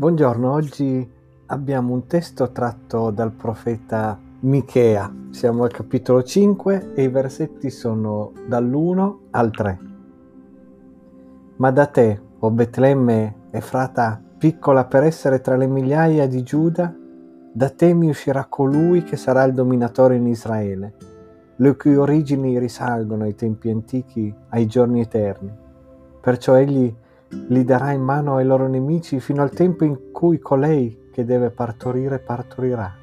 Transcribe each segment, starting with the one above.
Buongiorno, oggi abbiamo un testo tratto dal profeta Michea. Siamo al capitolo 5 e i versetti sono dall'1 al 3. Ma da te, o Betlemme Efrata, piccola per essere tra le migliaia di Giuda, da te mi uscirà colui che sarà il dominatore in Israele, le cui origini risalgono ai tempi antichi, ai giorni eterni. Perciò egli li darà in mano ai loro nemici fino al tempo in cui colei che deve partorire partorirà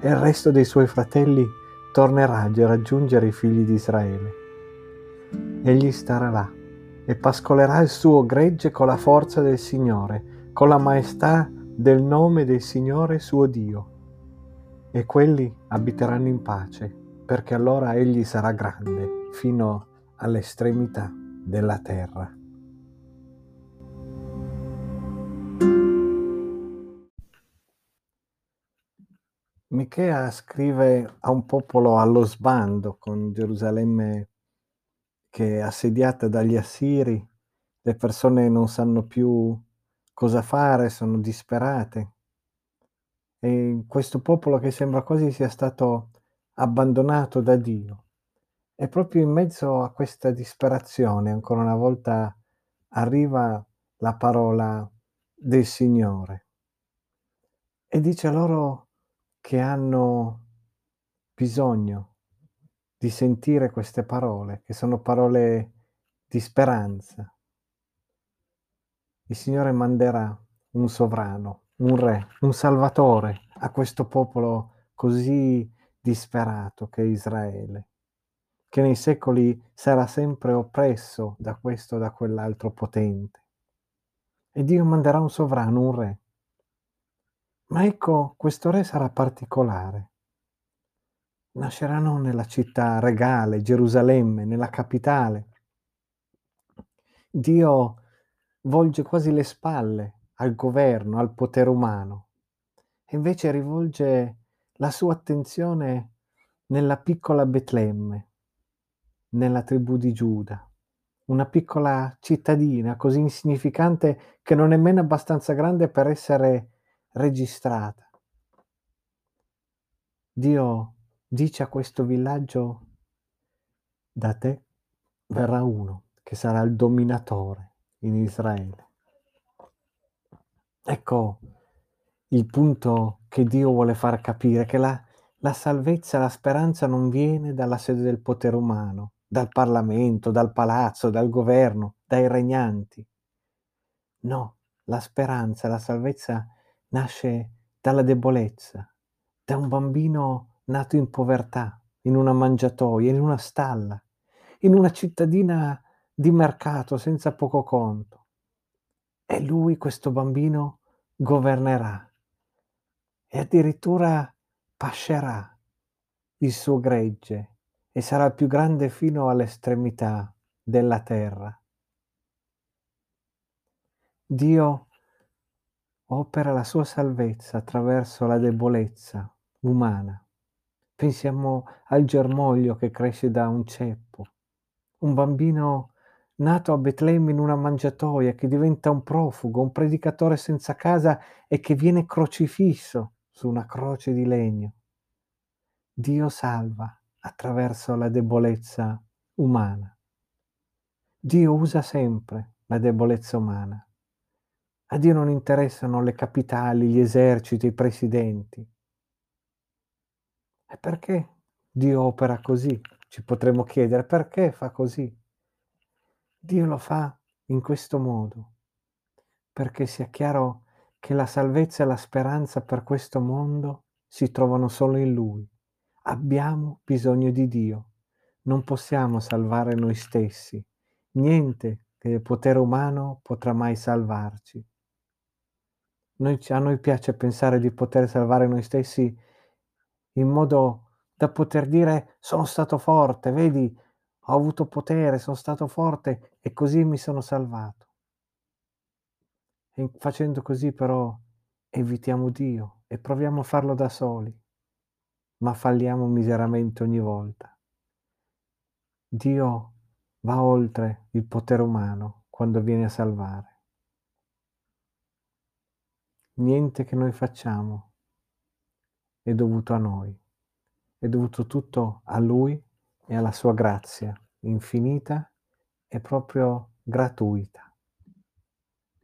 e il resto dei suoi fratelli tornerà a raggiungere i figli di Israele. Egli starà là e pascolerà il suo gregge con la forza del Signore, con la maestà del nome del Signore suo Dio. E quelli abiteranno in pace, perché allora egli sarà grande fino all'estremità della terra. Michea scrive a un popolo allo sbando, con Gerusalemme che è assediata dagli assiri, le persone non sanno più cosa fare, sono disperate. E questo popolo che sembra quasi sia stato abbandonato da Dio. E proprio in mezzo a questa disperazione, ancora una volta, arriva la parola del Signore. E dice loro che hanno bisogno di sentire queste parole, che sono parole di speranza. Il Signore manderà un sovrano, un re, un salvatore a questo popolo così disperato che è Israele, che nei secoli sarà sempre oppresso da questo o da quell'altro potente. E Dio manderà un sovrano, un re, ma ecco, questo re sarà particolare. Nascerà non nella città regale, Gerusalemme, nella capitale. Dio volge quasi le spalle al governo, al potere umano, e invece rivolge la sua attenzione nella piccola Betlemme, nella tribù di Giuda, una piccola cittadina così insignificante che non è nemmeno abbastanza grande per essere registrata. Dio dice a questo villaggio, da te verrà uno che sarà il dominatore in Israele. Ecco il punto che Dio vuole far capire, che la, la salvezza, la speranza non viene dalla sede del potere umano, dal Parlamento, dal palazzo, dal governo, dai regnanti. No, la speranza, la salvezza nasce dalla debolezza, da un bambino nato in povertà, in una mangiatoia, in una stalla, in una cittadina di mercato senza poco conto. E lui, questo bambino, governerà e addirittura pascerà il suo gregge e sarà più grande fino all'estremità della terra. Dio opera la sua salvezza attraverso la debolezza umana. Pensiamo al germoglio che cresce da un ceppo, un bambino nato a Betlemme in una mangiatoia che diventa un profugo, un predicatore senza casa e che viene crocifisso su una croce di legno. Dio salva attraverso la debolezza umana. Dio usa sempre la debolezza umana. A Dio non interessano le capitali, gli eserciti, i presidenti. E perché Dio opera così? Ci potremmo chiedere perché fa così. Dio lo fa in questo modo, perché sia chiaro che la salvezza e la speranza per questo mondo si trovano solo in Lui. Abbiamo bisogno di Dio. Non possiamo salvare noi stessi. Niente che il potere umano potrà mai salvarci. Noi, a noi piace pensare di poter salvare noi stessi in modo da poter dire sono stato forte, vedi, ho avuto potere, sono stato forte e così mi sono salvato. E facendo così però evitiamo Dio e proviamo a farlo da soli, ma falliamo miseramente ogni volta. Dio va oltre il potere umano quando viene a salvare. Niente che noi facciamo è dovuto a noi, è dovuto tutto a Lui e alla sua grazia infinita e proprio gratuita.